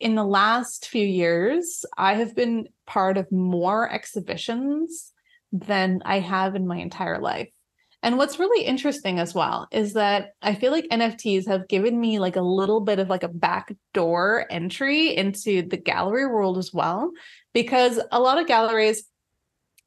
in the last few years, I have been part of more exhibitions than I have in my entire life. And what's really interesting as well is that I feel like NFTs have given me like a little bit of like a backdoor entry into the gallery world as well, because a lot of galleries,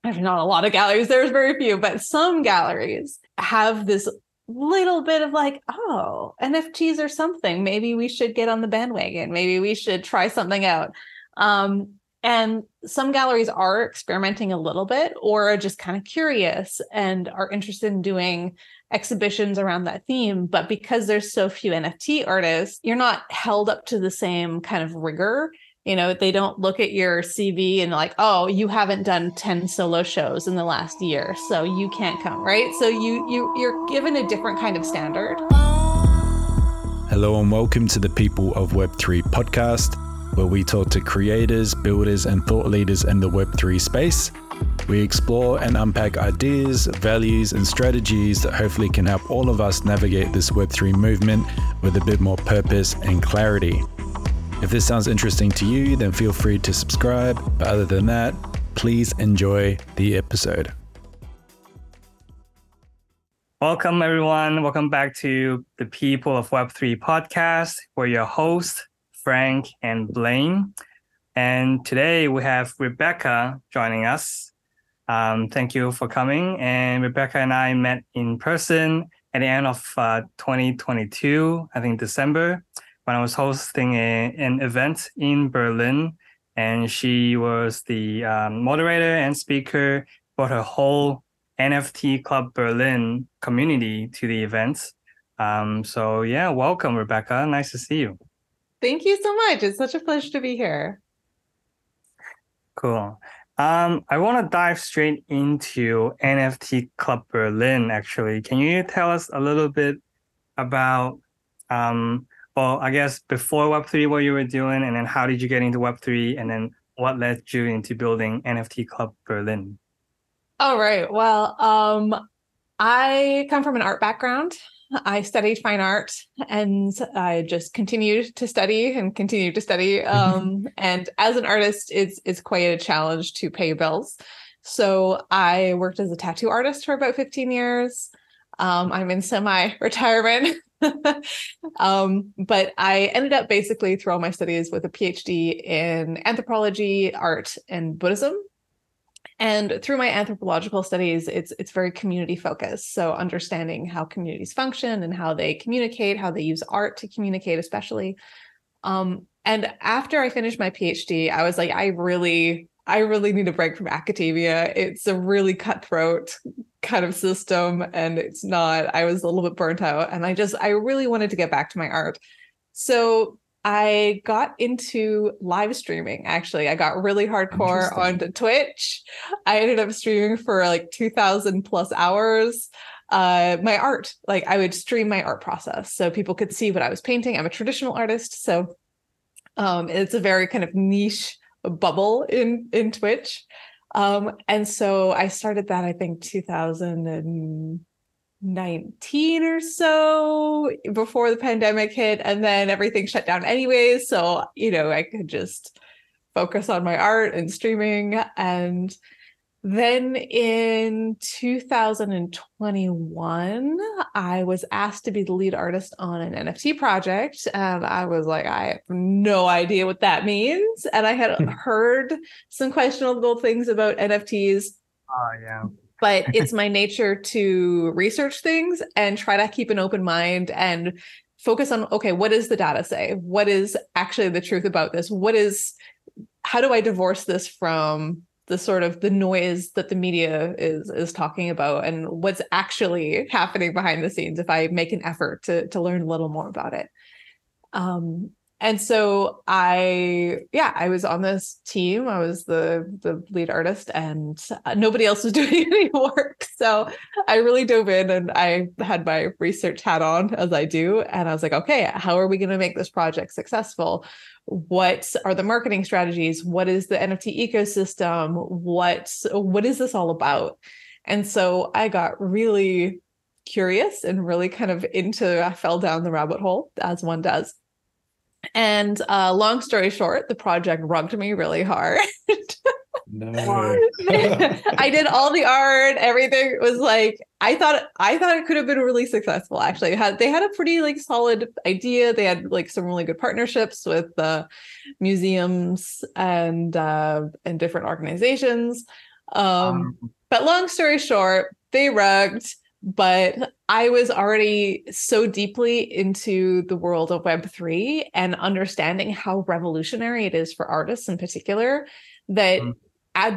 not a lot of galleries, there's very few, but some galleries have this little bit of like, oh, NFTs or something. Maybe we should get on the bandwagon. Maybe we should try something out. Um, and some galleries are experimenting a little bit or are just kind of curious and are interested in doing exhibitions around that theme. But because there's so few NFT artists, you're not held up to the same kind of rigor. You know, they don't look at your CV and like, oh, you haven't done 10 solo shows in the last year, so you can't come, right? So you you you're given a different kind of standard. Hello and welcome to the People of Web3 podcast where we talk to creators, builders, and thought leaders in the Web3 space. We explore and unpack ideas, values, and strategies that hopefully can help all of us navigate this Web3 movement with a bit more purpose and clarity. If this sounds interesting to you, then feel free to subscribe. But other than that, please enjoy the episode. Welcome, everyone. Welcome back to the People of Web3 podcast. We're your hosts, Frank, and Blaine. And today we have Rebekka joining us. Um, thank you for coming. And Rebekka and I met in person at the end of uh, 2022, I think December, when I was hosting a, an event in Berlin. And she was the um, moderator and speaker for her whole NFT Club Berlin community to the event. Um, so, yeah, welcome, Rebekka. Nice to see you. Thank you so much. It's such a pleasure to be here. Cool. Um, I want to dive straight into NFT Club Berlin. Actually, can you tell us a little bit about, um, well, I guess before Web three, what you were doing, and then how did you get into Web three, and then what led you into building NFT Club Berlin? All right. Well, um, I come from an art background. I studied fine art and I just continued to study and continued to study. Um, and as an artist, it's it's quite a challenge to pay bills. So I worked as a tattoo artist for about 15 years. Um, I'm in semi-retirement. um, but I ended up basically through all my studies with a PhD in anthropology, art, and Buddhism. And through my anthropological studies, it's it's very community focused. So understanding how communities function and how they communicate, how they use art to communicate, especially. Um, and after I finished my PhD, I was like, I really, I really need a break from academia. It's a really cutthroat kind of system, and it's not. I was a little bit burnt out, and I just, I really wanted to get back to my art. So I got into live streaming actually. I got really hardcore onto Twitch. I ended up streaming for like 2000 plus hours. Uh, my art, like I would stream my art process so people could see what I was painting. I'm a traditional artist, so um, it's a very kind of niche bubble in in Twitch. Um, and so I started that I think 2019 or so before the pandemic hit and then everything shut down anyways so you know i could just focus on my art and streaming and then in 2021 i was asked to be the lead artist on an nft project and i was like i have no idea what that means. And i had hmm. heard some questionable things about nfts oh yeah. but it's my nature to research things and try to keep an open mind and focus on okay what does the data say? What is actually the truth about this? What is how do i divorce this from the sort of the noise that the media is is talking about and what's actually happening behind the scenes if i make an effort to to learn a little more about it. Um and so i yeah i was on this team. I was the the lead artist and uh, nobody else was doing any work. So i really dove in and i had my research hat on as i do. And i was like okay how are we going to make this project successful? What are the marketing strategies? What is the nft ecosystem? What what is this all about? And so i got really curious and really kind of into i fell down the rabbit hole as one does And uh, long story short, the project rugged me really hard. No. I did all the art, everything was like I thought I thought it could have been really successful actually. Had they had a pretty like solid idea. They had like some really good partnerships with the uh, museums and uh and different organizations. Um, um but long story short, they rugged but I was already so deeply into the world of Web3 and understanding how revolutionary it is for artists in particular that mm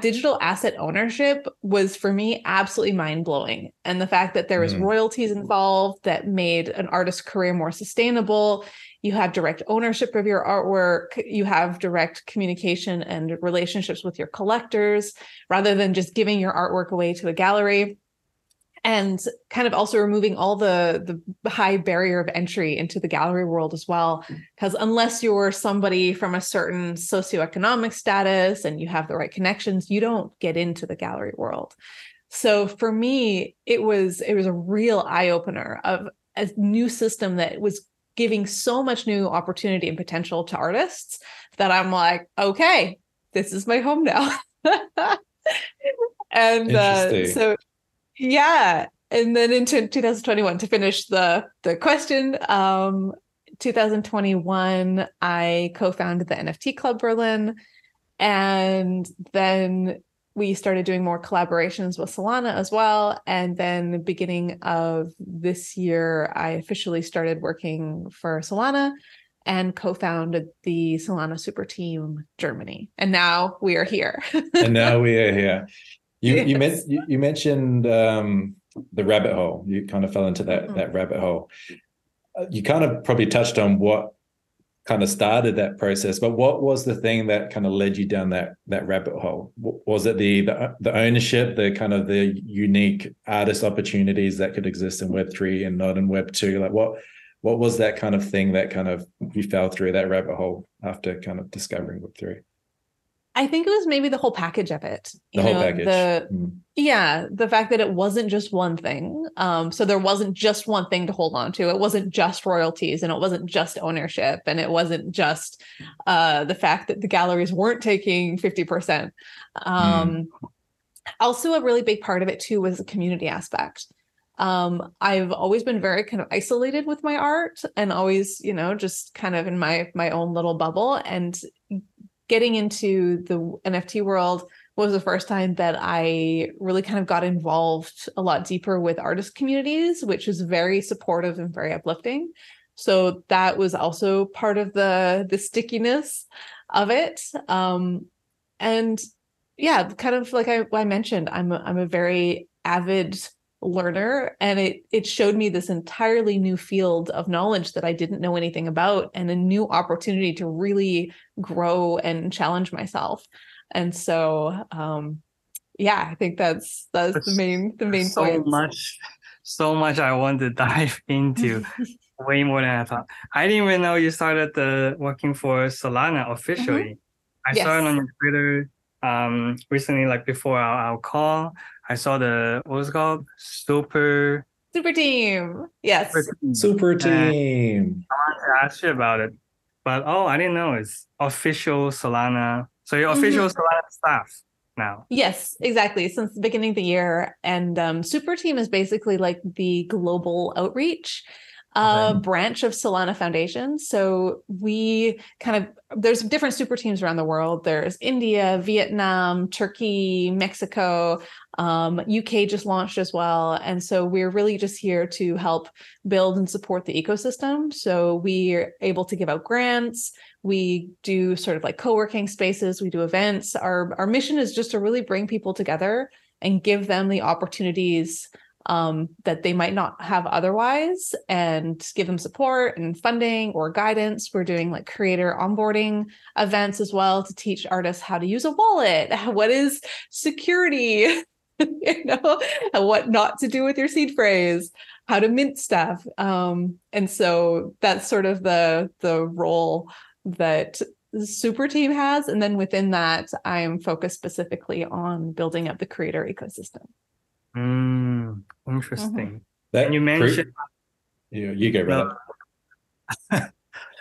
digital asset ownership was for me absolutely mind blowing. And the fact that there was mm. royalties involved that made an artist's career more sustainable. You have direct ownership of your artwork. You have direct communication and relationships with your collectors rather than just giving your artwork away to a gallery and kind of also removing all the the high barrier of entry into the gallery world as well. Because unless you're somebody from a certain socioeconomic status and you have the right connections you don't get into the gallery world. So for me it was it was a real eye opener of a new system that was giving so much new opportunity and potential to artists that I'm like okay this is my home now. And uh, so yeah. And then into 2021 to finish the the question um 2021 i co-founded the nft club berlin. And then we started doing more collaborations with solana as well. And then beginning of this year i officially started working for solana and co-founded the solana super team germany. And now we are here. And now we are here you yes. you, you, you mentioned um, the rabbit hole. You kind of fell into that mm-hmm. that rabbit hole. Uh, you kind of probably touched on what kind of started that process, but what was the thing that kind of led you down that that rabbit hole? Was it the the, the ownership, the kind of the unique artist opportunities that could exist in Web three and not in Web two? Like what what was that kind of thing that kind of you fell through that rabbit hole after kind of discovering Web three? I think it was maybe the whole package of it. The whole know, package. The, mm. Yeah, the fact that it wasn't just one thing. Um, so there wasn't just one thing to hold on to. It wasn't just royalties, and it wasn't just ownership, and it wasn't just uh, the fact that the galleries weren't taking fifty percent. Um, mm. Also, a really big part of it too was the community aspect. Um, I've always been very kind of isolated with my art, and always, you know, just kind of in my my own little bubble, and getting into the NFT world was the first time that I really kind of got involved a lot deeper with artist communities, which was very supportive and very uplifting. So that was also part of the the stickiness of it. Um, and yeah, kind of like I, I mentioned, I'm a, I'm a very avid learner and it it showed me this entirely new field of knowledge that I didn't know anything about and a new opportunity to really grow and challenge myself. And so um yeah, I think that's that's the main the main so point. much so much I want to dive into way more than I thought. I didn't even know you started the working for Solana officially. Mm-hmm. I yes. saw it on your Twitter um recently like before our, our call I saw the what was it called Super Super Team. Yes, Super Team. Super team. I wanted to ask you about it, but oh, I didn't know it's official Solana. So you're official mm-hmm. Solana staff now. Yes, exactly. Since the beginning of the year, and um, Super Team is basically like the global outreach a okay. branch of Solana Foundation. So we kind of there's different super teams around the world. There's India, Vietnam, Turkey, Mexico, um, UK just launched as well, and so we're really just here to help build and support the ecosystem. So we're able to give out grants. We do sort of like co-working spaces. We do events. Our our mission is just to really bring people together and give them the opportunities um, that they might not have otherwise and give them support and funding or guidance. We're doing like creator onboarding events as well to teach artists how to use a wallet, what is security, you know, what not to do with your seed phrase, how to mint stuff. Um, and so that's sort of the the role that super team has and then within that i'm focused specifically on building up the creator ecosystem Mm, interesting. That and you mentioned yeah, you go, brother. No, no,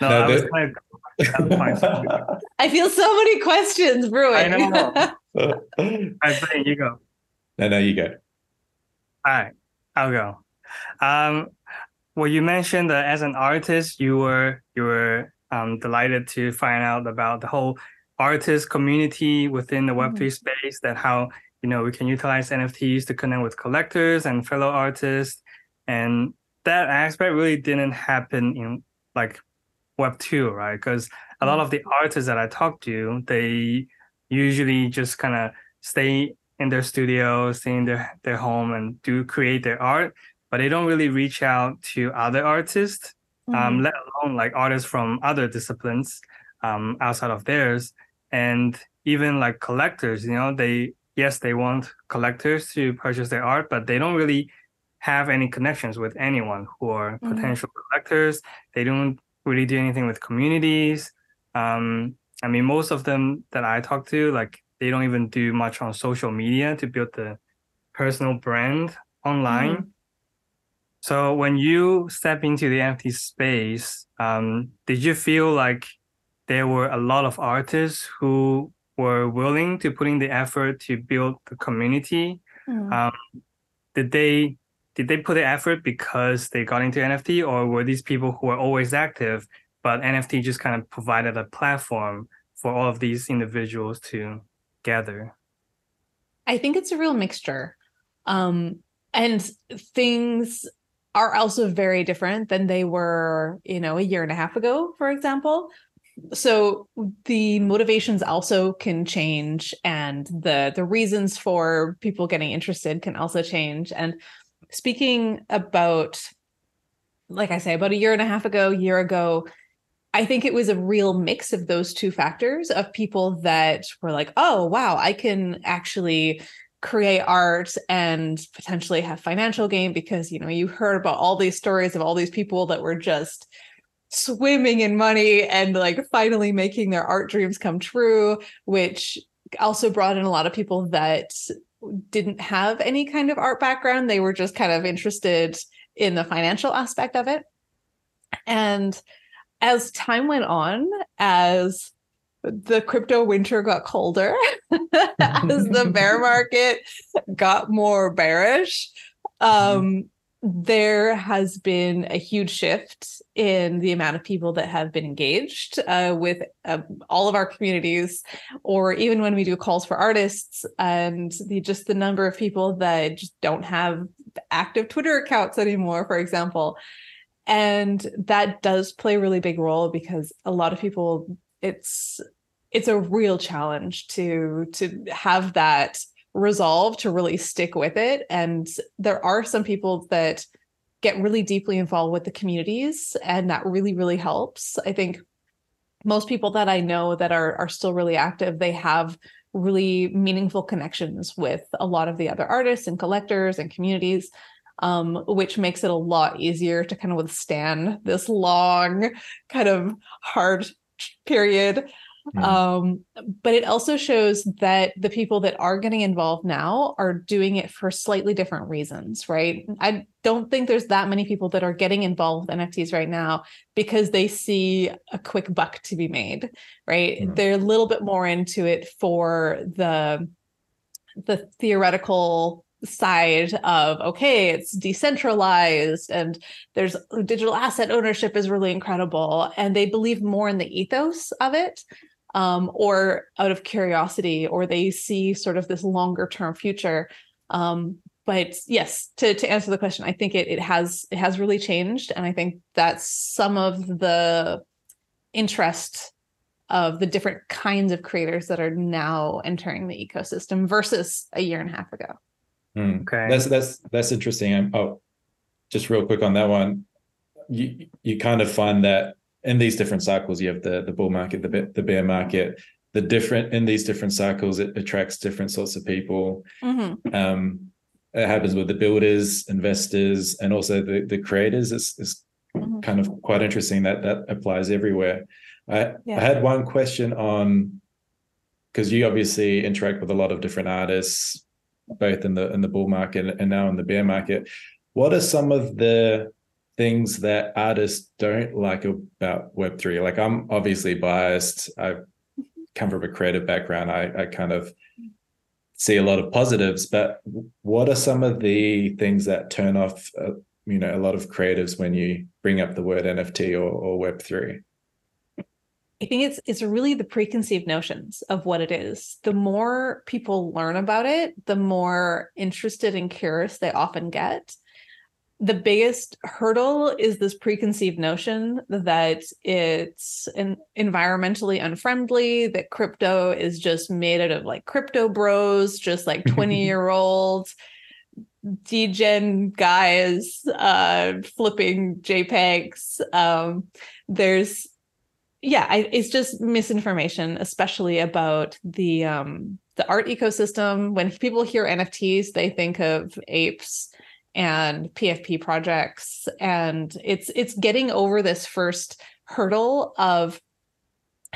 no I was kind of I feel so many questions brewing. I know. I think you go. No, no, you go. All right, I'll go. Um, well, you mentioned that as an artist, you were you were um, delighted to find out about the whole artist community within the Web3 mm-hmm. space. That how you know we can utilize NFTs to connect with collectors and fellow artists, and that aspect really didn't happen in like Web two, right? Because a lot of the artists that I talk to, they usually just kind of stay in their studio, stay in their, their home and do create their art, but they don't really reach out to other artists, um, mm-hmm. um, let alone like artists from other disciplines um, outside of theirs. And even like collectors, you know, they, yes, they want collectors to purchase their art, but they don't really have any connections with anyone who are mm-hmm. potential collectors. They don't really do anything with communities. Um, I mean, most of them that I talk to, like they don't even do much on social media to build the personal brand online. Mm-hmm. So when you step into the NFT space, um, did you feel like there were a lot of artists who were willing to put in the effort to build the community? Mm-hmm. Um, did they did they put the effort because they got into NFT, or were these people who were always active, but NFT just kind of provided a platform for all of these individuals to gather? I think it's a real mixture. Um, and things are also very different than they were, you know, a year and a half ago, for example. So the motivations also can change and the the reasons for people getting interested can also change. And speaking about, like I say, about a year and a half ago, year ago, I think it was a real mix of those two factors of people that were like, oh, wow, I can actually create art and potentially have financial gain because, you know, you heard about all these stories of all these people that were just swimming in money and like finally making their art dreams come true, which also brought in a lot of people that didn't have any kind of art background. They were just kind of interested in the financial aspect of it. And as time went on, as the crypto winter got colder, as the bear market got more bearish, um, there has been a huge shift in the amount of people that have been engaged uh, with uh, all of our communities, or even when we do calls for artists, and the, just the number of people that just don't have active Twitter accounts anymore, for example. And that does play a really big role because a lot of people, it's it's a real challenge to to have that resolve to really stick with it. And there are some people that get really deeply involved with the communities, and that really, really helps. I think most people that I know that are are still really active, they have really meaningful connections with a lot of the other artists and collectors and communities. Um, which makes it a lot easier to kind of withstand this long, kind of hard period Mm. Um, but it also shows that the people that are getting involved now are doing it for slightly different reasons, right? I don't think there's that many people that are getting involved with NFTs right now because they see a quick buck to be made, right? Mm. They're a little bit more into it for the the theoretical side of okay it's decentralized and there's digital asset ownership is really incredible and they believe more in the ethos of it um, or out of curiosity, or they see sort of this longer term future. Um, but yes, to to answer the question, I think it it has it has really changed, and I think that's some of the interest of the different kinds of creators that are now entering the ecosystem versus a year and a half ago. Mm, okay, that's that's that's interesting. oh, just real quick on that one, you you kind of find that in these different cycles you have the the bull market the the bear market the different in these different cycles it attracts different sorts of people mm-hmm. um it happens with the builders investors and also the the creators it's, it's mm-hmm. kind of quite interesting that that applies everywhere i yeah. i had one question on because you obviously interact with a lot of different artists both in the in the bull market and now in the bear market what are some of the things that artists don't like about Web3? Like, I'm obviously biased. I come from a creative background. I, I kind of see a lot of positives, but what are some of the things that turn off, uh, you know, a lot of creatives when you bring up the word NFT or, or Web3? I think it's it's really the preconceived notions of what it is. The more people learn about it, the more interested and curious they often get. The biggest hurdle is this preconceived notion that it's environmentally unfriendly, that crypto is just made out of like crypto bros, just like 20 year olds degen guys uh flipping jpegs um there's yeah I, it's just misinformation especially about the um the art ecosystem. When people hear nfts they think of apes and pfp projects. And it's it's getting over this first hurdle of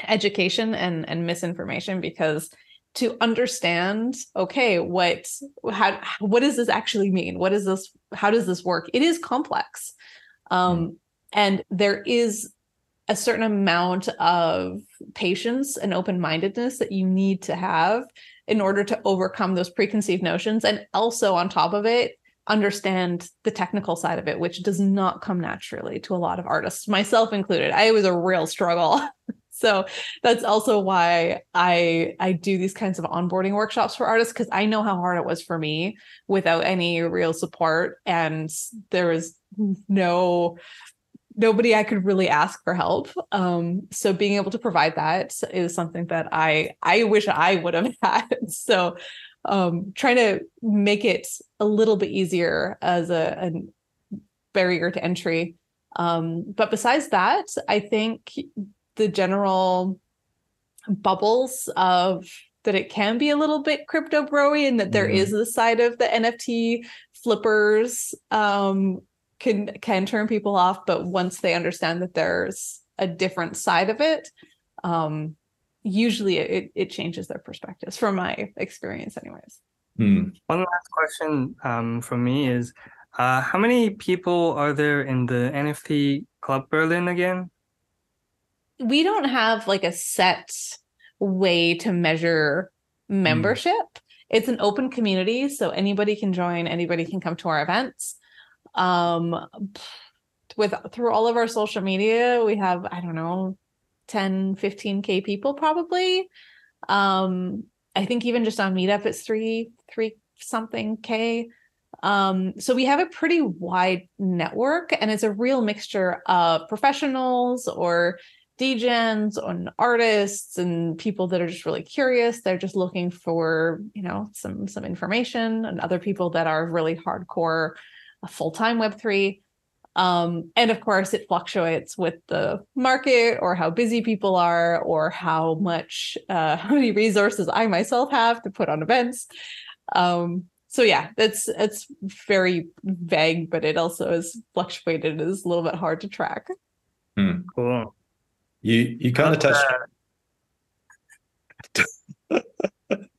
education and and misinformation because to understand okay what how what does this actually mean? What is this how does this work? It is complex. Um mm. and there is a certain amount of patience and open-mindedness that you need to have in order to overcome those preconceived notions. And also on top of it understand the technical side of it which does not come naturally to a lot of artists myself included i was a real struggle so that's also why i i do these kinds of onboarding workshops for artists because i know how hard it was for me without any real support and there was no nobody I could really ask for help. Um, so being able to provide that is something that I I wish I would have had. So um, trying to make it a little bit easier as a, a barrier to entry. Um, but besides that, I think the general bubbles of that it can be a little bit crypto broy and that there mm. is the side of the NFT flippers um, can can turn people off but once they understand that there's a different side of it um usually it it changes their perspectives from my experience anyways hmm. one last question um from me is uh how many people are there in the nft club berlin again we don't have like a set way to measure hmm. membership mm. it's an open community so anybody can join anybody can come to our events um with through all of our social media we have i don't know 10 15k people probably. Um i think even just on meetup it's 3 3 something k. Um so we have a pretty wide network and it's a real mixture of professionals or degens and artists and people that are just really curious. They're just looking for you know some some information and other people that are really hardcore a full-time web3 um, and of course it fluctuates with the market or how busy people are or how much uh, how many resources i myself have to put on events. Um, so yeah that's it's very vague but it also is fluctuated. It is a little bit hard to track. Hmm. cool. You you kind of touched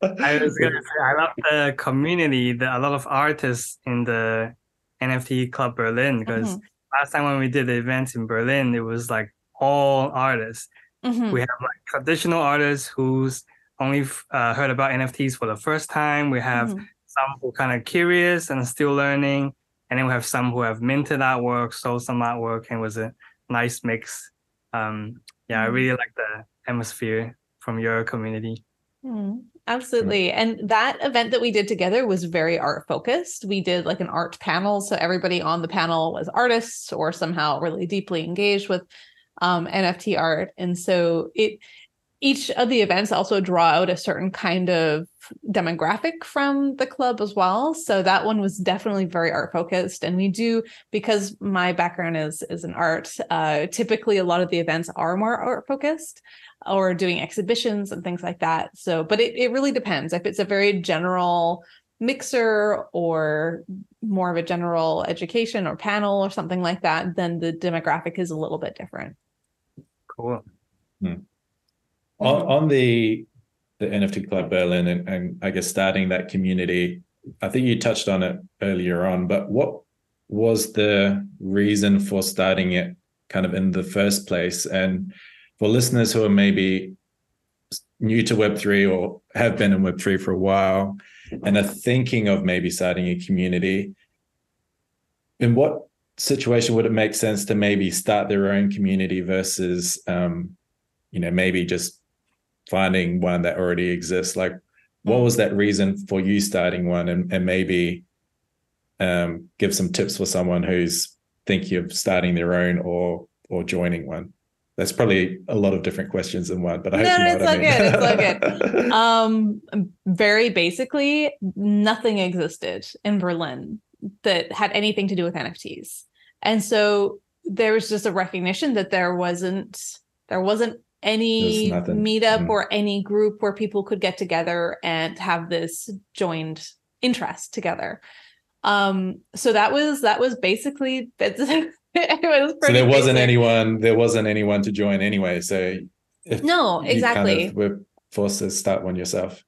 I was gonna say I love the community, the, a lot of artists in the NFT Club Berlin because mm-hmm. last time when we did the events in Berlin, it was like all artists. Mm-hmm. We have like traditional artists who's only uh, heard about NFTs for the first time. We have mm-hmm. some who kind of curious and still learning, and then we have some who have minted artwork, sold some artwork, and was a nice mix. Um, yeah, I mm-hmm. really like the atmosphere from your community. Mm. Absolutely. And that event that we did together was very art focused. We did like an art panel. So everybody on the panel was artists or somehow really deeply engaged with um, NFT art. And so it, each of the events also draw out a certain kind of demographic from the club as well so that one was definitely very art focused and we do because my background is is in art uh, typically a lot of the events are more art focused or doing exhibitions and things like that. So, but it, it really depends. If it's a very general mixer or more of a general education or panel or something like that, then the demographic is a little bit different. Cool. Hmm. On, on the the NFT Club Berlin and, and I guess starting that community, I think you touched on it earlier on, but what was the reason for starting it kind of in the first place? And for listeners who are maybe new to Web3 or have been in Web3 for a while and are thinking of maybe starting a community, in what situation would it make sense to maybe start their own community versus, um, you know, maybe just finding one that already exists? Like, what was that reason for you starting one? And, and maybe um, give some tips for someone who's thinking of starting their own or or joining one. That's probably a lot of different questions in one but i no, hope you know it's what all I mean. good it's all good. um very basically nothing existed in berlin that had anything to do with nfts and so there was just a recognition that there wasn't there wasn't any meetup Mm. or any group where people could get together and have this joined interest together um so that was that was basically that's it was so there wasn't basic. anyone there wasn't anyone to join anyway so if no exactly kind of were forced to start one yourself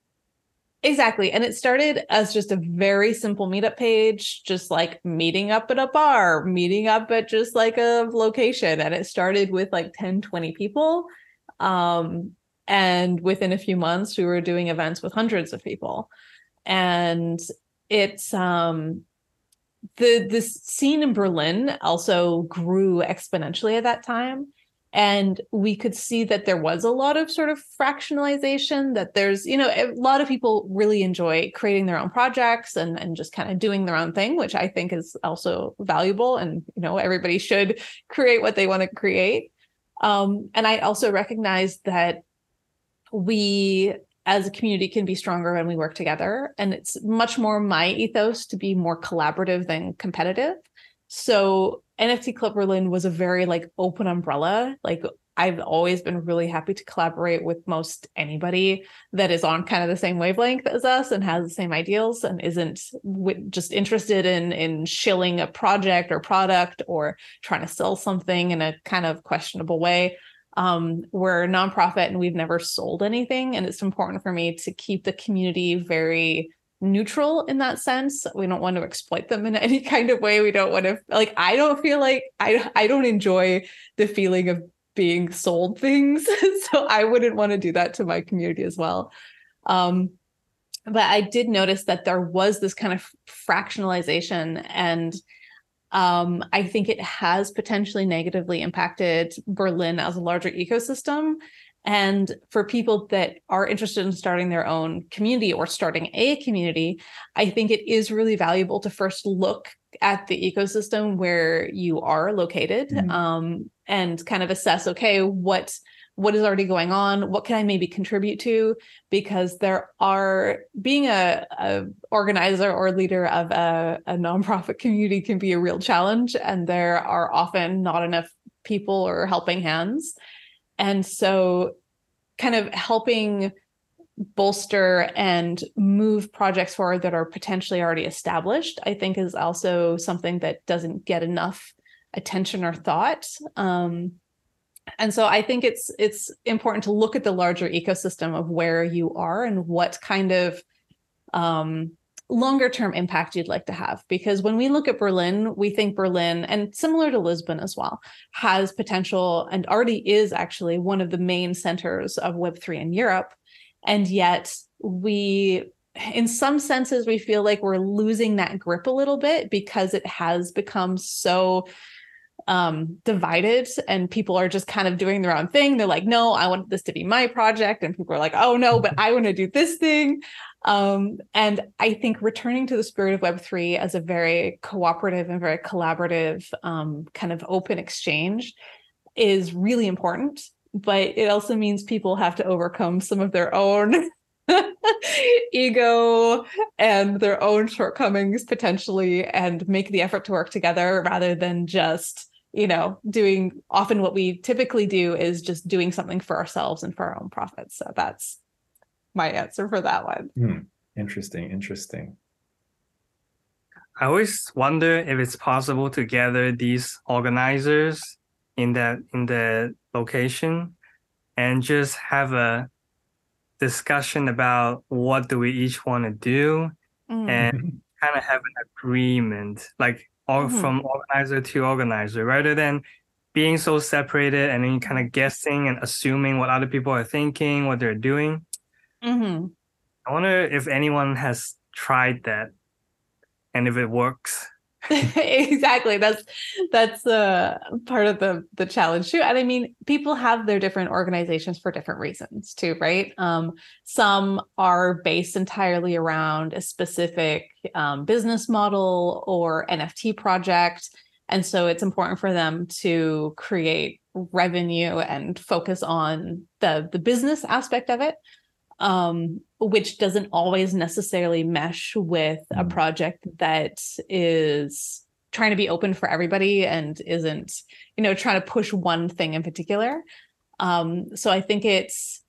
Exactly. And it started as just a very simple meetup page, just like meeting up at a bar, meeting up at just like a location. And it started with like 10, 20 people. Um, and within a few months, we were doing events with hundreds of people. And it's um the scene in Berlin also grew exponentially at that time. And we could see that there was a lot of sort of fractionalization that there's you know a lot of people really enjoy creating their own projects and and just kind of doing their own thing which i think is also valuable. And you know everybody should create what they want to create um, and i also recognize that we as a community can be stronger when we work together and it's much more my ethos to be more collaborative than competitive so NFT Club Berlin was a very like open umbrella. Like I've always been really happy to collaborate with most anybody that is on kind of the same wavelength as us and has the same ideals and isn't just interested in in shilling a project or product or trying to sell something in a kind of questionable way. Um, we're a nonprofit and we've never sold anything, and it's important for me to keep the community very neutral in that sense. We don't want to exploit them in any kind of way. We don't want to like I don't feel like I I don't enjoy the feeling of being sold things. so I wouldn't want to do that to my community as well. Um but I did notice that there was this kind of fractionalization and um, I think it has potentially negatively impacted Berlin as a larger ecosystem. And for people that are interested in starting their own community or starting a community, I think it is really valuable to first look at the ecosystem where you are located Mhm. um, and kind of assess, okay, what what is already going on? What can I maybe contribute to? Because there are being a, a organizer or leader of a, a nonprofit community can be a real challenge, and there are often not enough people or helping hands. And so, kind of helping bolster and move projects forward that are potentially already established, I think is also something that doesn't get enough attention or thought. Um, and so I think it's it's important to look at the larger ecosystem of where you are and what kind of um, longer term impact you'd like to have. Because when we look at Berlin, we think Berlin, and similar to Lisbon as well, has potential and already is actually one of the main centers of Web3 in Europe. And yet we in some senses we feel like we're losing that grip a little bit because it has become so um divided and people are just kind of doing their own thing. They're like no i want this to be my project. And people are like oh no but i want to do this thing. Um and i think returning to the spirit of web3 as a very cooperative and very collaborative um kind of open exchange is really important but it also means people have to overcome some of their own ego and their own shortcomings potentially and make the effort to work together rather than just you know doing often what we typically do is just doing something for ourselves and for our own profits so that's my answer for that one Hmm. Interesting. Interesting. I always wonder if it's possible to gather these organizers in that in the location and just have a discussion about what do we each want to do Mm. and kind of have an agreement like or Mhm. from organizer to organizer, rather than being so separated and then kind of guessing and assuming what other people are thinking, what they're doing. hmm I wonder if anyone has tried that and if it works. Exactly. That's that's uh part of the the challenge too. And i mean people have their different organizations for different reasons too right? Um some are based entirely around a specific um, business model or nft project. And so it's important for them to create revenue and focus on the the business aspect of it um, which doesn't always necessarily mesh with a Mm. project that is trying to be open for everybody and isn't, you know, trying to push one thing in particular. Um, so I think it's,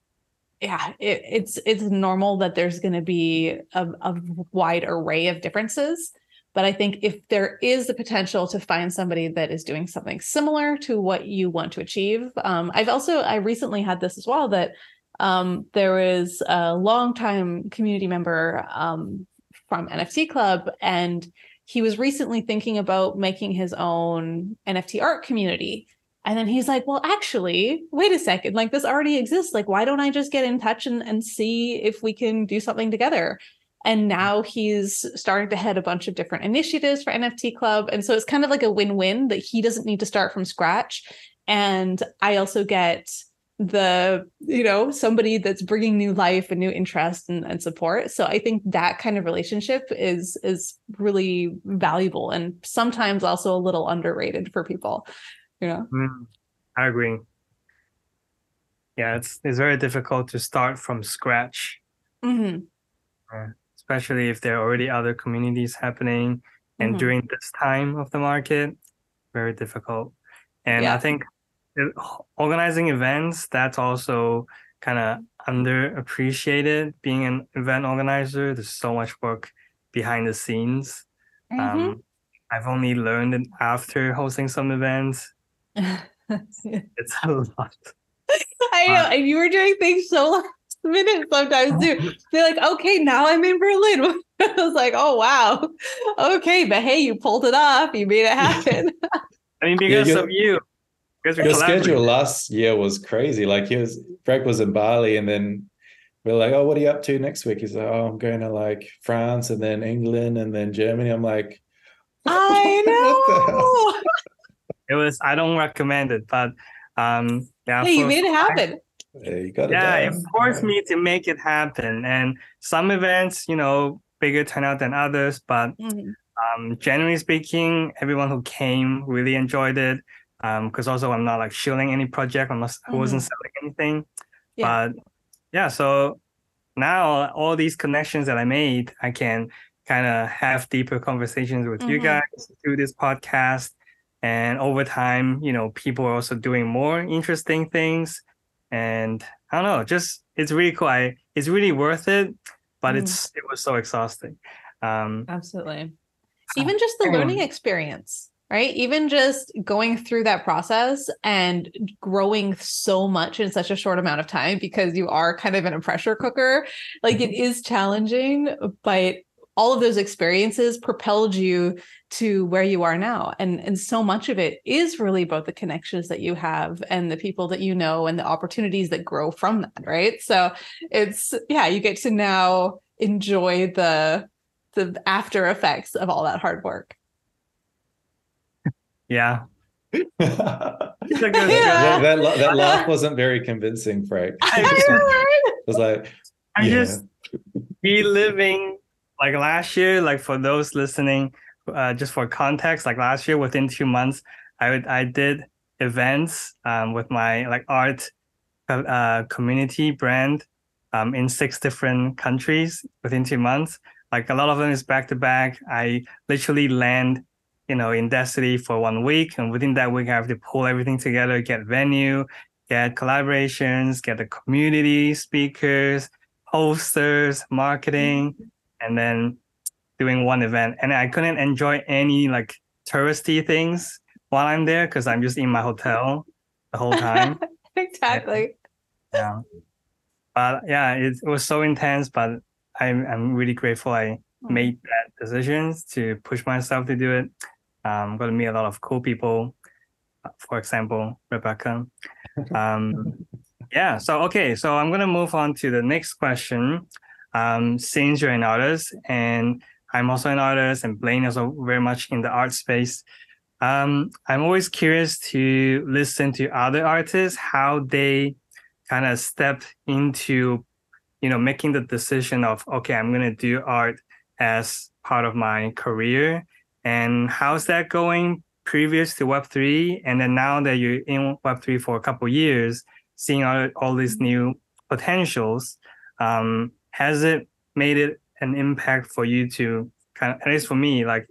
yeah, it, it's it's normal that there's going to be a, a wide array of differences. But I think if there is the potential to find somebody that is doing something similar to what you want to achieve, um, I've also I recently had this as well that um, there was a longtime community member um, from NFT Club, and he was recently thinking about making his own NFT art community. And then he's like, well, actually, wait a second, like this already exists. Like, why don't I just get in touch and, and see if we can do something together? And now he's starting to head a bunch of different initiatives for NFT Club. And so it's kind of like a win win that he doesn't need to start from scratch. And I also get the you know somebody that's bringing new life and new interest and, and support so i think that kind of relationship is is really valuable and sometimes also a little underrated for people you know Mm, I agree. Yeah, it's it's very difficult to start from scratch, mm-hmm. especially if there are already other communities happening and Mhm. during this time of the market, very difficult. And I think organizing events that's also kind of underappreciated. Being an event organizer, there's so much work behind the scenes. Mhm. Um, I've only learned it after hosting some events. It's a lot. I know, and you were doing things so last minute sometimes too. They're like, okay, now I'm in Berlin. I was like, oh wow, okay, but hey, you pulled it off. You made it happen. I mean, because your- of you. Because Your schedule last year was crazy. Like he was, Greg was in Bali, and then we are like, "Oh, what are you up to next week?" He's like, "Oh, I'm going to like France, and then England, and then Germany." I'm like, I What the hell? know. It was. I don't recommend it, but um, yeah. hey, you made it happen. Yeah, you got it. Yeah, it forced me to make it happen. And some events, you know, bigger turnout than others, but Mhm. um, generally speaking, everyone who came really enjoyed it. Um, because also I'm not like shilling any project. I'm not. I wasn't selling anything. Yeah. But yeah, so now all these connections that I made, I can kind of have deeper conversations with you Mhm. guys through this podcast. And over time, you know, people are also doing more interesting things. And I don't know, just it's really cool. I it's really worth it, but Mm. it's it was so exhausting. Um, Absolutely. Even just the learning Um, experience, right? Even just going through that process and growing so much in such a short amount of time because you are kind of in a pressure cooker. Like it mm-hmm. is challenging, but all of those experiences propelled you to where you are now. And and so much of it is really about the connections that you have and the people that you know and the opportunities that grow from that, right? So it's yeah, you get to now enjoy the the after effects of all that hard work. Yeah. that, It's a good- Yeah. that, la- that laugh wasn't very convincing, Frank. I It know, right? was like, I yeah. just reliving like last year, like for those listening, uh, just for context, like last year within two months, I would I did events um, with my like art uh, community brand um, in six different countries within two months. Like a lot of them is back to back. I literally land, you know, in that city for one week, and within that week, I have to pull everything together, get venue, get collaborations, get the community speakers, posters, marketing, mm-hmm. and then doing one event. And I couldn't enjoy any like touristy things while I'm there because I'm just in my hotel the whole time. exactly. yeah. But yeah, it, it was so intense, but I'm I'm really grateful I made that decisions to push myself to do it. I'm going to meet a lot of cool people. For example, Rebekka. Um, yeah. So okay. So I'm going to move on to the next question. Um, since you're an artist, and I'm also an artist, and Blaine is also very much in the art space. Um, I'm always curious to listen to other artists how they kind of step into, you know, making the decision of okay, I'm going to do art as part of my career, and how's that going previous to Web three, and then now that you're in Web three for a couple years, seeing all, all these new potentials, um, has it made it an impact for you to kind of, at least for me, like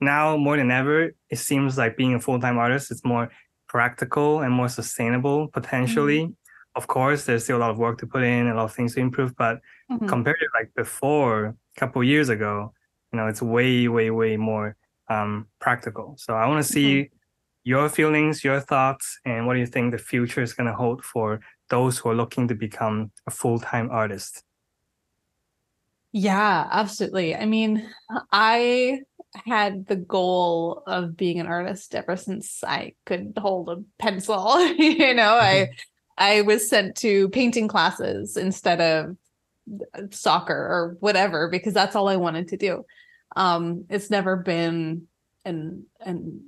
now more than ever, it seems like being a full time artist is more practical and more sustainable potentially. Mm-hmm. Of course, there's still a lot of work to put in, a lot of things to improve, but mm-hmm. compared to like before, a couple years ago, you know, it's way, way, way more um, practical. So I want to see mm-hmm. your feelings, your thoughts, and what do you think the future is going to hold for those who are looking to become a full time artist? Yeah, absolutely. I mean, I had the goal of being an artist ever since I could hold a pencil. you know, I I was sent to painting classes instead of soccer or whatever because that's all I wanted to do. Um, it's never been an an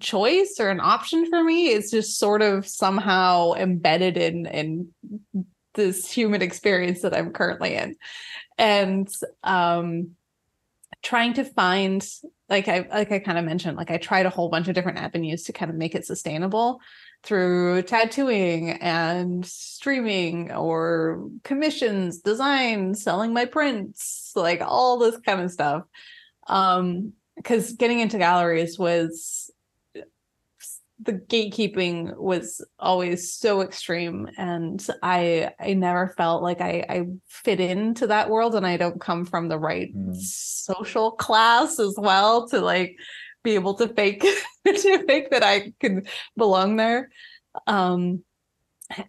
choice or an option for me. It's just sort of somehow embedded in in this human experience that I'm currently in. And um trying to find like I like I kind of mentioned, like I tried a whole bunch of different avenues to kind of make it sustainable through tattooing and streaming or commissions, design, selling my prints, like all this kind of stuff. Um, because getting into galleries was the gatekeeping was always so extreme and i i never felt like i i fit into that world and i don't come from the right mm. social class as well to like be able to fake to fake that i could belong there. Um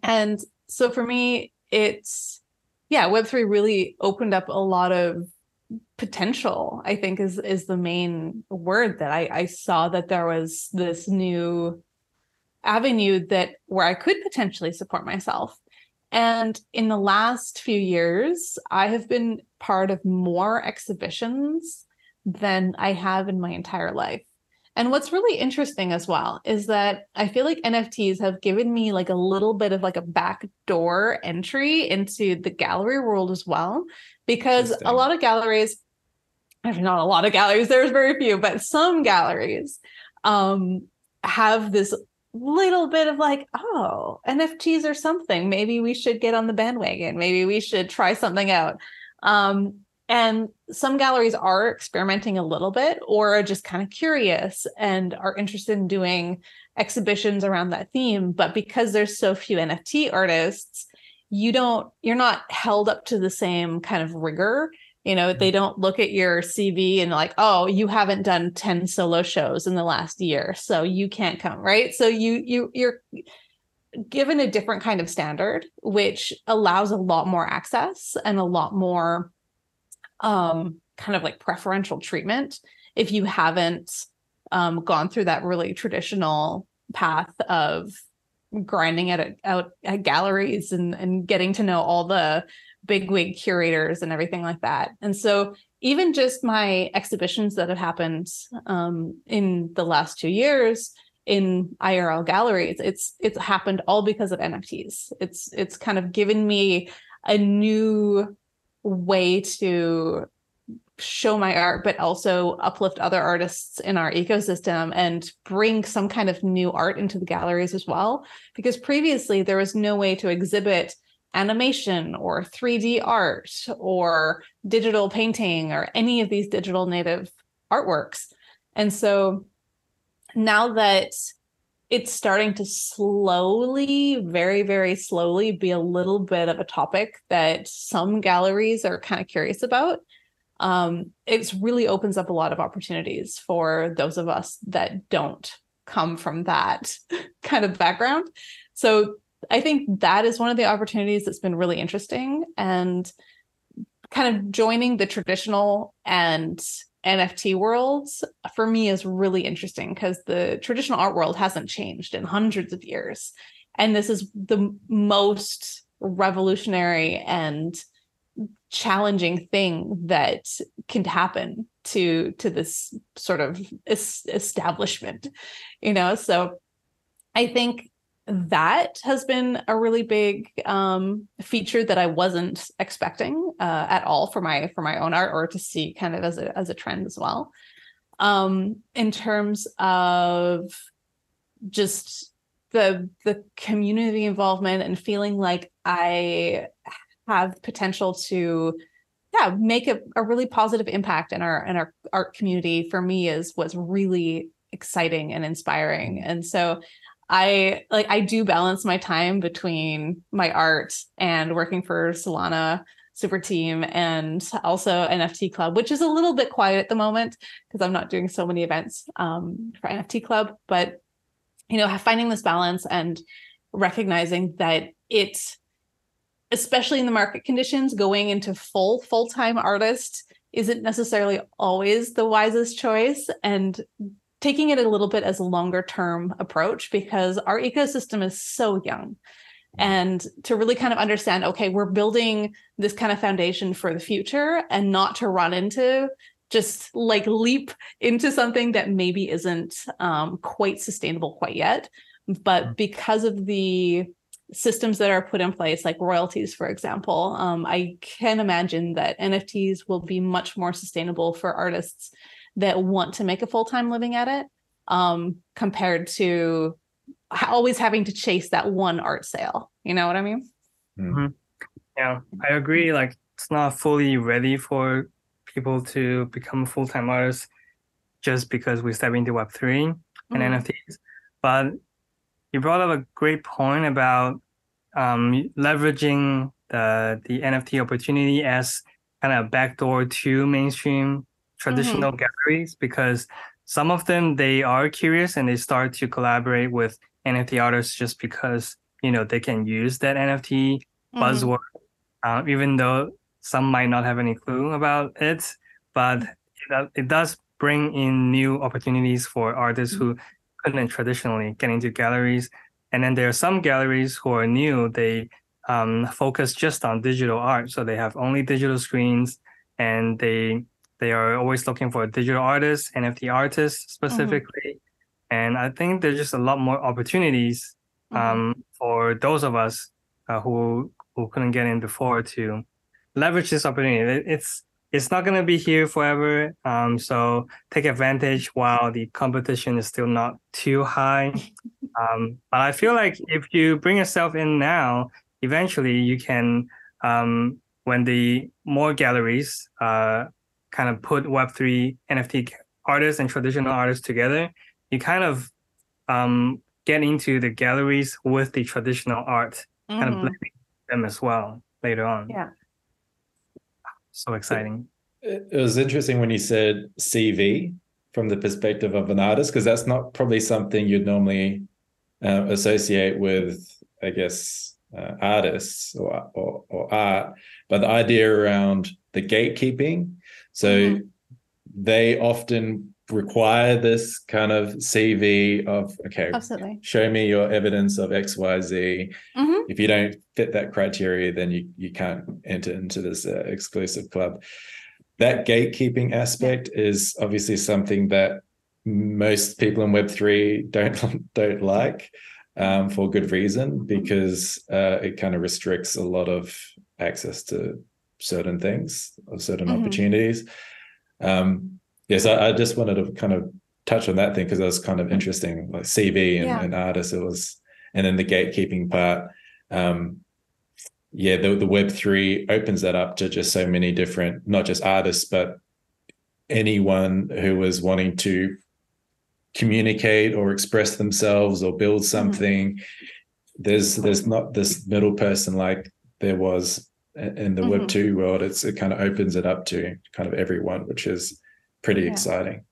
and so for me it's yeah web3 really opened up a lot of potential i think is is the main word that i i saw that there was this new avenue that where i could potentially support myself. And in the last few years i have been part of more exhibitions than i have in my entire life and what's really interesting as well is that I feel like NFTs have given me like a little bit of like a backdoor entry into the gallery world as well, because a lot of galleries, not a lot of galleries, there's very few, but some galleries um, have this little bit of like, oh, NFTs or something. Maybe we should get on the bandwagon. Maybe we should try something out. Um, and some galleries are experimenting a little bit or are just kind of curious and are interested in doing exhibitions around that theme. But because there's so few NFT artists, you don't, you're not held up to the same kind of rigor. You know, they mm-hmm. don't look at your CV and like, oh, you haven't done 10 solo shows in the last year, so you can't come, right? So you you you're given a different kind of standard, which allows a lot more access and a lot more um, kind of like preferential treatment if you haven't um, gone through that really traditional path of grinding at out at galleries and and getting to know all the big wig curators and everything like that. And so even just my exhibitions that have happened um, in the last two years in IRL galleries, it's it's happened all because of NFTs. It's it's kind of given me a new way to show my art, but also uplift other artists in our ecosystem and bring some kind of new art into the galleries as well. Because previously there was no way to exhibit animation or 3D art or digital painting or any of these digital native artworks. And so now that it's starting to slowly, very, very slowly be a little bit of a topic that some galleries are kind of curious about. Um, it really opens up a lot of opportunities for those of us that don't come from that kind of background. So I think that is one of the opportunities that's been really interesting and kind of joining the traditional and NFT worlds for me is really interesting because the traditional art world hasn't changed in hundreds of years. And this is the most revolutionary and challenging thing that can happen to to this sort of es- establishment you know so i think that has been a really big um, feature that I wasn't expecting uh, at all for my for my own art or to see kind of as a as a trend as well. Um, in terms of just the the community involvement and feeling like I have potential to yeah make a, a really positive impact in our in our art community for me is was really exciting and inspiring and so I like I do balance my time between my art and working for Solana Superteam and also NFT Club, which is a little bit quiet at the moment because I'm not doing so many events um, for NFT Club. But you know, finding this balance and recognizing that it, especially in the market conditions, going into full full time artist isn't necessarily always the wisest choice and taking it a little bit as a longer term approach because our ecosystem is so young. And to really kind of understand okay we're building this kind of foundation for the future and not to run into just like leap into something that maybe isn't um, quite sustainable quite yet. But mm-hmm. because of the systems that are put in place like royalties for example um, i can imagine that nfts will be much more sustainable for artists that want to make a full-time living at it um, compared to always having to chase that one art sale you know what i mean mm-hmm. yeah i agree like it's not fully ready for people to become full-time artists just because we step into web3 mm-hmm. and nfts but you brought up a great point about um, leveraging the the nft opportunity as kind of a backdoor to mainstream traditional mm-hmm. galleries because some of them they are curious and they start to collaborate with NFT artists just because you know they can use that NFT mm-hmm. buzzword, uh, even though some might not have any clue about it. But it, it does bring in new opportunities for artists mm-hmm. who couldn't traditionally get into galleries. And then there are some galleries who are new. They um, focus just on digital art, so they have only digital screens, and they they are always looking for digital artists, NFT artists mm-hmm. specifically. Mm-hmm. And I think there's just a lot more opportunities mm-hmm. um, for those of us uh, who who couldn't get in before to leverage this opportunity. It's it's not going to be here forever. Um, so take advantage while the competition is still not too high. Um, but I feel like if you bring yourself in now, eventually you can, um, when the more galleries uh, kind of put Web3 NFT artists and traditional artists together, you kind of um, get into the galleries with the traditional art, mm-hmm. kind of mm-hmm. blending them as well later on. Yeah. So exciting. It, it was interesting when you said CV from the perspective of an artist, because that's not probably something you'd normally uh, associate with, I guess, uh, artists or, or, or art. But the idea around the gatekeeping so mm-hmm. they often require this kind of CV of okay, Absolutely. show me your evidence of X, Y, Z. Mm-hmm. If you don't fit that criteria, then you you can't enter into this uh, exclusive club. That gatekeeping aspect yeah. is obviously something that most people in Web three don't don't like. Um, for good reason, because uh, it kind of restricts a lot of access to certain things or certain mm-hmm. opportunities. Um, yes, I, I, just wanted to kind of touch on that thing because that was kind of interesting, like CV and, yeah. and artists. It was, and then the gatekeeping part. Um, yeah, the, the Web three opens that up to just so many different, not just artists, but anyone who was wanting to communicate or express themselves or build mm-hmm. something. Mm-hmm. There's there's not this middle person like there was in the mm-hmm. Web two world, it's it kind of opens it up to kind of everyone, which is pretty yeah. exciting.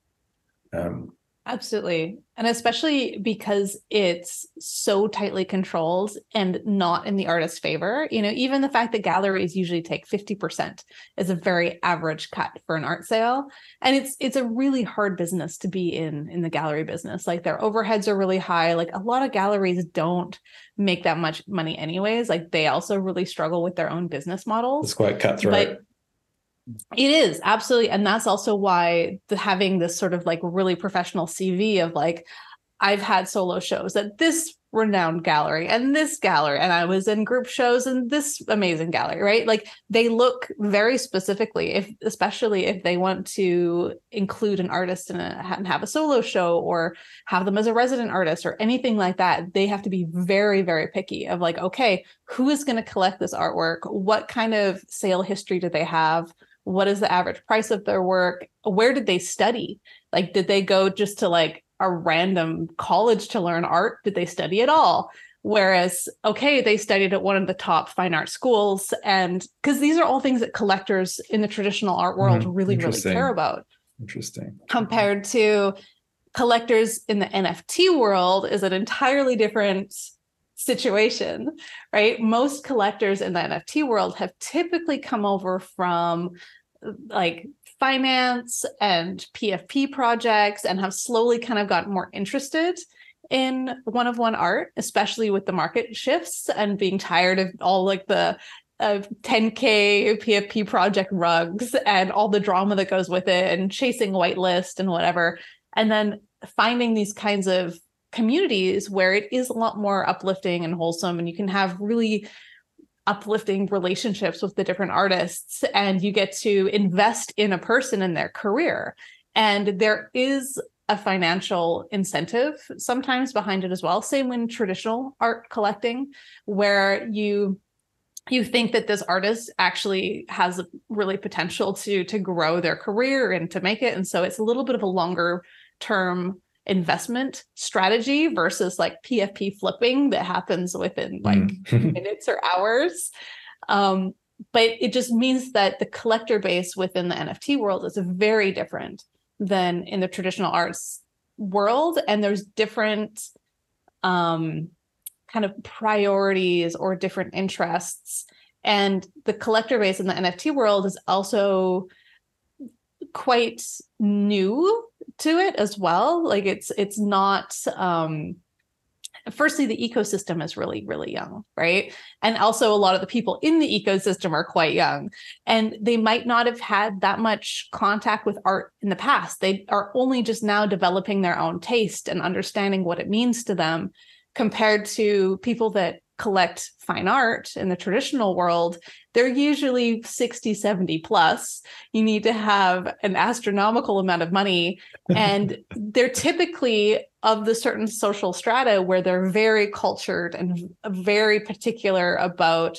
Um, Absolutely. And especially because it's so tightly controlled and not in the artist's favor. You know, even the fact that galleries usually take 50% is a very average cut for an art sale. And it's it's a really hard business to be in in the gallery business. Like their overheads are really high. Like a lot of galleries don't make that much money anyways. Like they also really struggle with their own business models. It's quite cutthroat. But it is absolutely, and that's also why the, having this sort of like really professional CV of like, I've had solo shows at this renowned gallery and this gallery, and I was in group shows in this amazing gallery, right? Like they look very specifically, if especially if they want to include an artist in a and have a solo show or have them as a resident artist or anything like that, they have to be very, very picky of like, okay, who is going to collect this artwork? What kind of sale history do they have? What is the average price of their work? Where did they study? Like did they go just to like a random college to learn art? Did they study at all? Whereas okay they studied at one of the top fine art schools and because these are all things that collectors in the traditional art world mm, really really care about. Interesting. Compared to collectors in the nft world is an entirely different situation, right? Most collectors in the NFT world have typically come over from like finance and PFP projects and have slowly kind of gotten more interested in one of one art, especially with the market shifts and being tired of all like the of 10k PFP project rugs and all the drama that goes with it and chasing whitelist and whatever. And then finding these kinds of communities where it is a lot more uplifting and wholesome and you can have really uplifting relationships with the different artists and you get to invest in a person in their career. And there is a financial incentive sometimes behind it as well. Same when traditional art collecting where you you think that this artist actually has really potential to to grow their career and to make it. And so it's a little bit of a longer term investment strategy versus like PFP flipping that happens within like mm. minutes or hours. Um, but it just means that the collector base within the NFT world is very different than in the traditional arts world. And there's different um, kind of priorities or different interests. And the collector base in the NFT world is also quite new to it as well. Like it's it's not um firstly the ecosystem is really really young right? And also a lot of the people in the ecosystem are quite young. And they might not have had that much contact with art in the past. They are only just now developing their own taste and understanding what it means to them compared to people that collect fine art in the traditional world, they're usually 60, 70 plus. You need to have an astronomical amount of money. And they're typically of the certain social strata where they're very cultured and very particular about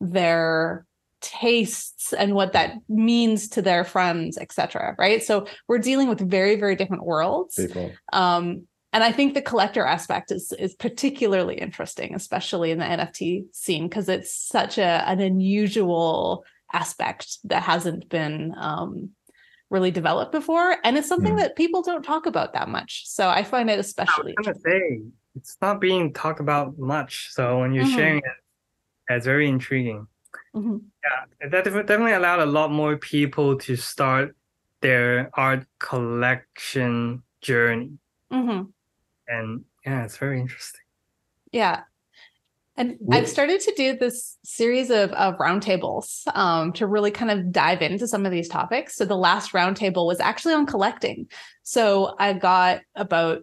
their tastes and what that means to their friends etc right so we're dealing with very very different worlds People. um and I think the collector aspect is is particularly interesting, especially in the NFT scene, because it's such a an unusual aspect that hasn't been um, really developed before, and it's something mm. that people don't talk about that much. So I find it especially. I was say it's not being talked about much. So when you're mm-hmm. sharing it, it's very intriguing. Mm-hmm. Yeah, that definitely allowed a lot more people to start their art collection journey. Mm-hmm and yeah, it's very interesting. Yeah. And I've started to do this series of, of roundtables um, to really kind of dive into some of these topics. So the last roundtable was actually on collecting. So I got about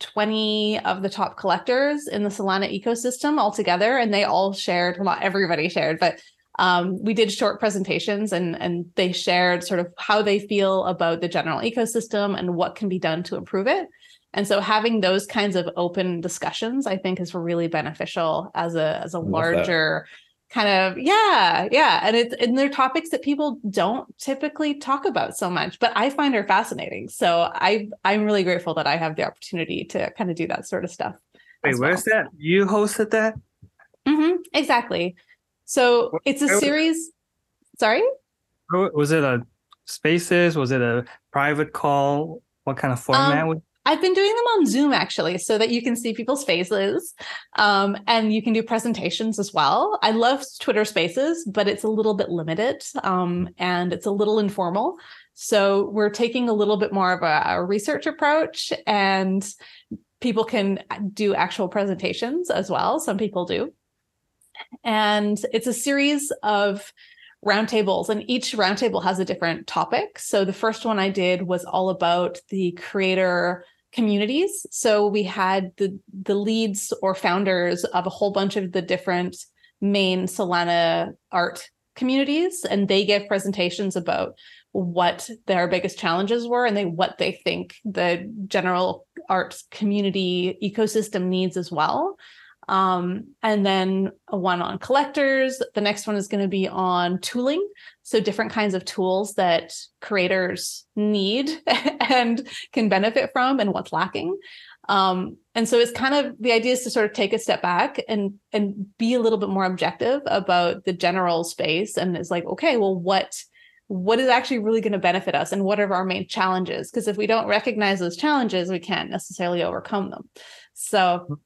20 of the top collectors in the Solana ecosystem all together, and they all shared, well, not everybody shared, but um, we did short presentations and, and they shared sort of how they feel about the general ecosystem and what can be done to improve it. And so having those kinds of open discussions, I think is really beneficial as a as a larger that. kind of yeah, yeah. And it's and they're topics that people don't typically talk about so much, but I find are fascinating. So I I'm really grateful that I have the opportunity to kind of do that sort of stuff. Wait, where's well. that? You hosted that? Mm-hmm, exactly. So it's a series. Sorry? Was it a spaces? Was it a private call? What kind of format? Um, I've been doing them on Zoom actually, so that you can see people's faces, um, and you can do presentations as well. I love Twitter Spaces, but it's a little bit limited, um, and it's a little informal. So we're taking a little bit more of a, a research approach, and people can do actual presentations as well. Some people do, and it's a series of roundtables, and each roundtable has a different topic. So the first one I did was all about the creator communities. So we had the the leads or founders of a whole bunch of the different main Solana art communities, and they gave presentations about what their biggest challenges were and they what they think the general arts community ecosystem needs as well um, and then one on collectors. The next one is going to be on tooling. So, different kinds of tools that creators need and can benefit from, and what's lacking. Um, and so, it's kind of the idea is to sort of take a step back and and be a little bit more objective about the general space. And it's like, okay, well, what what is actually really going to benefit us, and what are our main challenges? Because if we don't recognize those challenges, we can't necessarily overcome them. So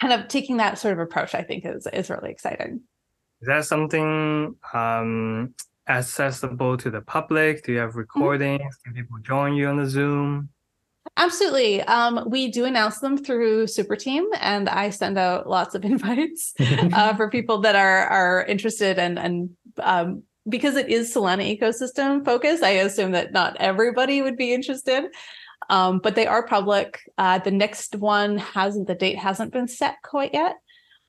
kind of taking that sort of approach, I think is is really exciting. Is that something um, accessible to the public? Do you have mm-hmm. recordings? Mm-hmm. Can people join you on the Zoom? Absolutely. Um, we do announce them through Superteam, and I send out lots of invites uh, for people that are are interested and and um, because it is Solana ecosystem focused, I assume that not everybody would be interested um, but they are public. Uh, the next one hasn't, the date hasn't been set quite yet.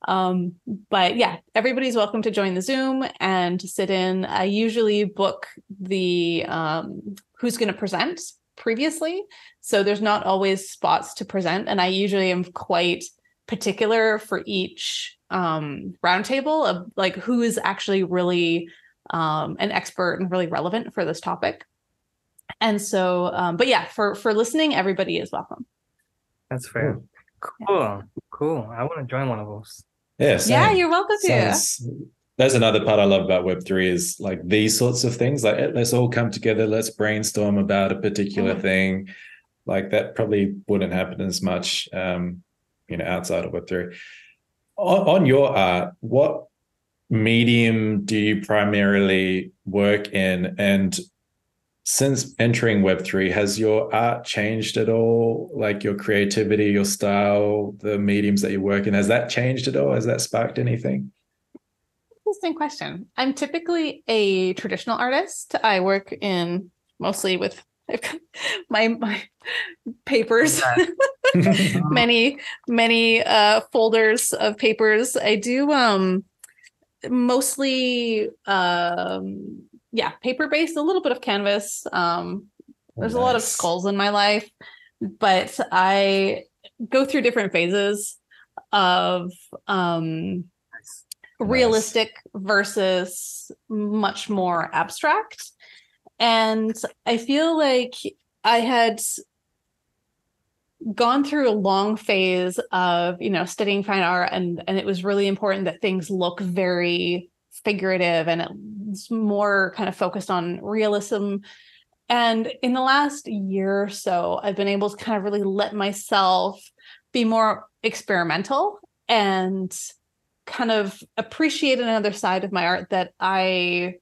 Um, but yeah, everybody's welcome to join the Zoom and sit in. I usually book the um, who's going to present previously, so there's not always spots to present, and I usually am quite particular for each um, roundtable of like who is actually really um, an expert and really relevant for this topic. And so, um, but yeah, for for listening, everybody is welcome. That's fair. Cool, yeah. cool. I want to join one of those. Yeah, yeah, you're welcome to. that's another part I love about Web three is like these sorts of things. Like let's all come together, let's brainstorm about a particular mm-hmm. thing. Like that probably wouldn't happen as much, um, you know, outside of Web three. On, on your art, what medium do you primarily work in, and since entering web3 has your art changed at all? Like your creativity your style the mediums that you work in has that changed at all? Has that sparked anything? Interesting question. I'm typically a traditional artist. I work in mostly with my my papers. Many many uh folders of papers. I do um mostly um yeah, paper based, a little bit of canvas. Um, there's nice. a lot of skulls in my life, but I go through different phases of um, nice. realistic versus much more abstract. And I feel like I had gone through a long phase of you know studying fine art and and it was really important that things look very figurative and it's more kind of focused on realism. And in the last year or so, I've been able to kind of really let myself be more experimental and kind of appreciate another side of my art that I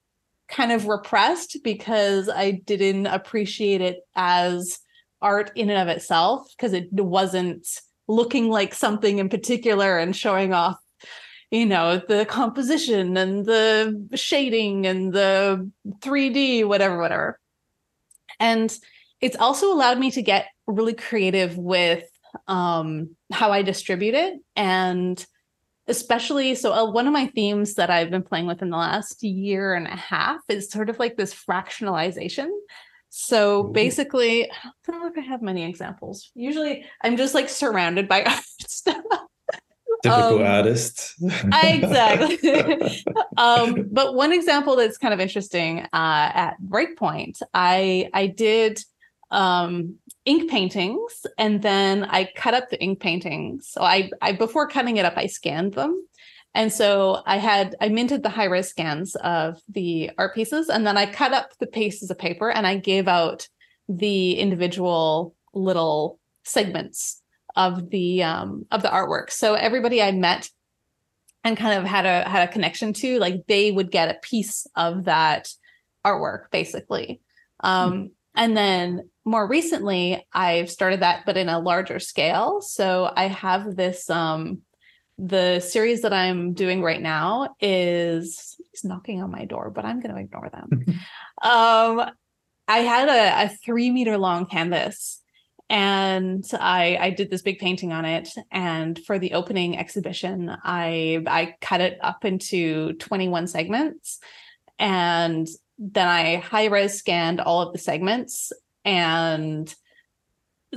kind of repressed because I didn't appreciate it as art in and of itself because it wasn't looking like something in particular and showing off you know the composition and the shading and the 3d whatever whatever. And it's also allowed me to get really creative with um, how i distribute it. And especially so uh, one of my themes that i've been playing with in the last year and a half is sort of like this fractionalization so basically i don't know if i have many examples. Usually i'm just like surrounded by art stuff typical um, artist. exactly. Um, but one example that's kind of interesting uh, at breakpoint i i did um, ink paintings and then i cut up the ink paintings. So I, I before cutting it up i scanned them and so i had i minted the high res scans of the art pieces and then i cut up the pieces of paper and i gave out the individual little segments of the um, of the artwork. So everybody I met and kind of had a had a connection to, like they would get a piece of that artwork, basically. Um, mm-hmm. And then more recently, I've started that, but in a larger scale. So I have this um, the series that I'm doing right now is he's knocking on my door, but I'm going to ignore them. um, I had a, a three meter long canvas and I I did this big painting on it. And for the opening exhibition, I I cut it up into 21 segments, and then I high res scanned all of the segments and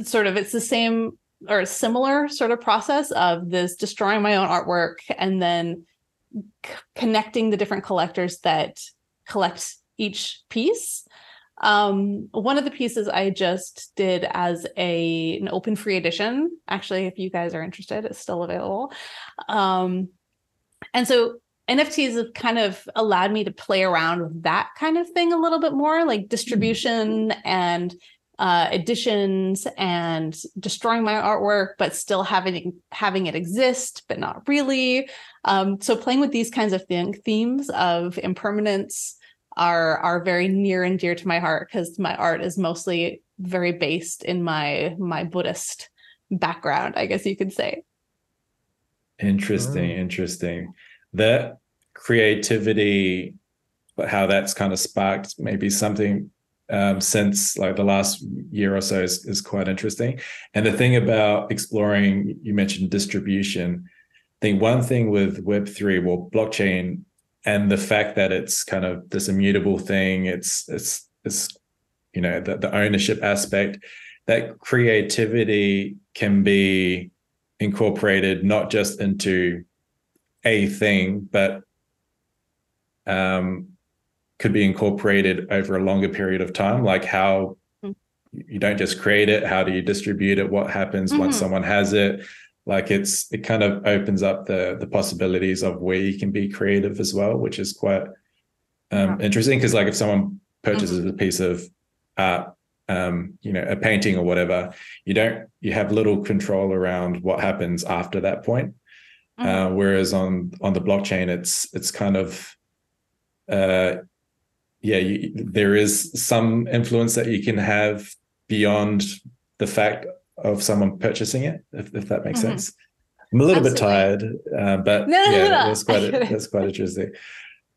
sort of it's the same or a similar sort of process of this destroying my own artwork and then c- connecting the different collectors that collect each piece um, one of the pieces I just did as a an open free edition. Actually, if you guys are interested, it's still available. Um, and so NFTs have kind of allowed me to play around with that kind of thing a little bit more, like distribution mm-hmm. and uh, editions and destroying my artwork, but still having having it exist, but not really. Um, so playing with these kinds of thing, themes of impermanence, are are very near and dear to my heart because my art is mostly very based in my my Buddhist background, I guess you could say. Interesting, oh. interesting. That creativity, but how that's kind of sparked maybe something um, since like the last year or so is, is quite interesting. And the thing about exploring, you mentioned distribution. I think one thing with Web3, well, blockchain and the fact that it's kind of this immutable thing it's it's it's you know the, the ownership aspect that creativity can be incorporated not just into a thing but um, could be incorporated over a longer period of time like how mm-hmm. you don't just create it how do you distribute it what happens mm-hmm. once someone has it like it's it kind of opens up the the possibilities of where you can be creative as well which is quite um, yeah. interesting because like if someone purchases mm-hmm. a piece of art um, you know a painting or whatever you don't you have little control around what happens after that point mm-hmm. uh, whereas on on the blockchain it's it's kind of uh yeah you, there is some influence that you can have beyond the fact of someone purchasing it, if, if that makes mm-hmm. sense. I'm a little Absolutely. bit tired, uh, but no, yeah, no, no. that's quite that's quite interesting.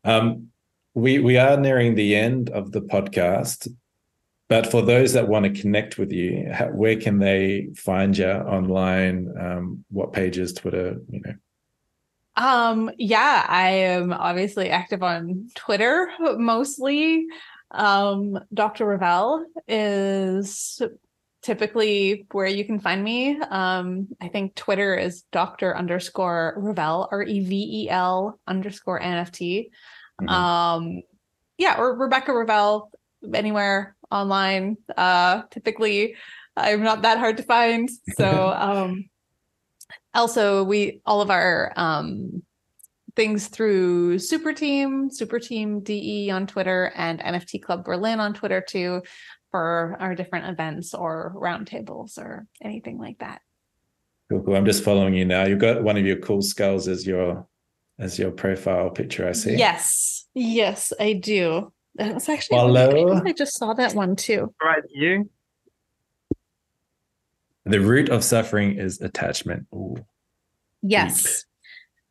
Um, we we are nearing the end of the podcast, but for those that want to connect with you, how, where can they find you online? Um, what pages, Twitter, you know? Um, yeah, I am obviously active on Twitter mostly. Um, Dr. Revel is typically where you can find me. Um, I think Twitter is Dr. underscore Revel, R E V E L underscore NFT. Mm-hmm. Um, yeah, or Rebekka Revel anywhere online. Uh, typically, I'm not that hard to find. So, um, also, we all of our um, things through Superteam, Super Team DE on Twitter, and NFT Club Berlin on Twitter too for our different events or roundtables or anything like that. Cool, cool. I'm just following you now. You've got one of your cool skulls as your as your profile picture. I see. Yes, yes, I do. That's actually Hello. I, I just saw that one too. Right, you. The root of suffering is attachment. Ooh. Yes.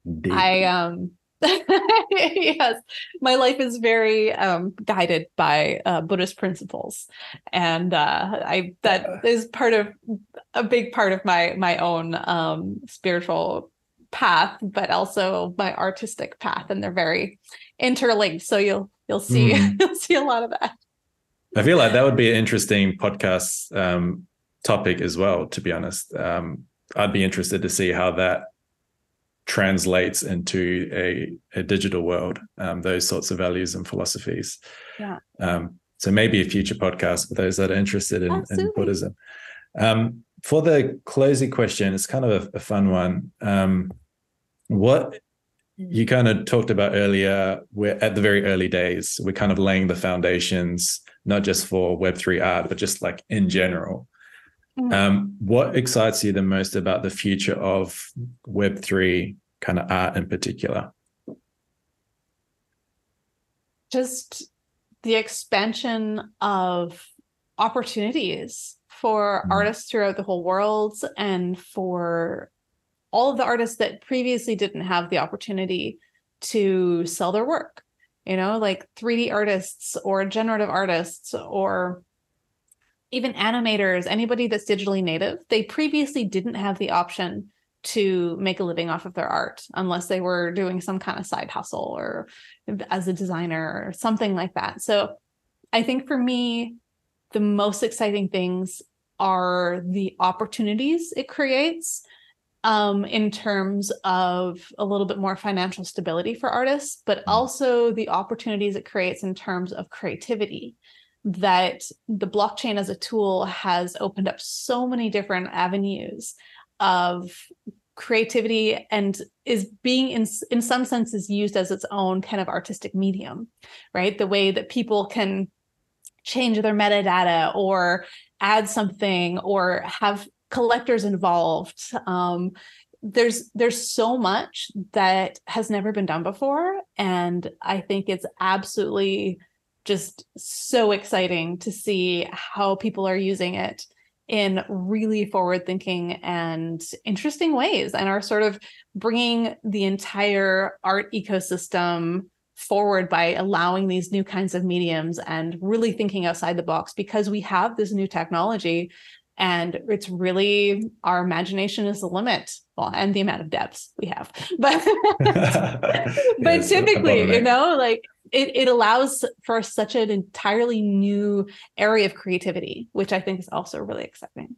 Deep. Deep. I um yes, my life is very um, guided by uh, Buddhist principles, and uh, I that is part of a big part of my my own um, spiritual path, but also my artistic path, and they're very interlinked. So you'll you'll see mm. you'll see a lot of that. I feel like that would be an interesting podcast um, topic as well. To be honest, um, I'd be interested to see how that translates into a, a digital world, um, those sorts of values and philosophies. Yeah. Um, so maybe a future podcast for those that are interested in, in Buddhism. Um, for the closing question, it's kind of a, a fun one. Um, what you kind of talked about earlier, we're at the very early days. We're kind of laying the foundations, not just for Web3 art, but just like in general. Mm-hmm. Um, what excites you the most about the future of Web3 kind of art in particular? Just the expansion of opportunities for mm. artists throughout the whole world and for all of the artists that previously didn't have the opportunity to sell their work you know like 3d artists or generative artists or even animators anybody that's digitally native they previously didn't have the option to make a living off of their art unless they were doing some kind of side hustle or as a designer or something like that so i think for me the most exciting things are the opportunities it creates um, in terms of a little bit more financial stability for artists, but mm-hmm. also the opportunities it creates in terms of creativity. That the blockchain as a tool has opened up so many different avenues of creativity and is being in in some senses used as its own kind of artistic medium right? The way that people can change their metadata or add something or have collectors involved. Um, there's there's so much that has never been done before and i think it's absolutely just so exciting to see how people are using it in really forward thinking and interesting ways and are sort of bringing the entire art ecosystem forward by allowing these new kinds of mediums and really thinking outside the box because we have this new technology and it's really our imagination is the limit. Well and the amount of depths we have. But but typically you know like it, it allows for such an entirely new area of creativity which i think is also really exciting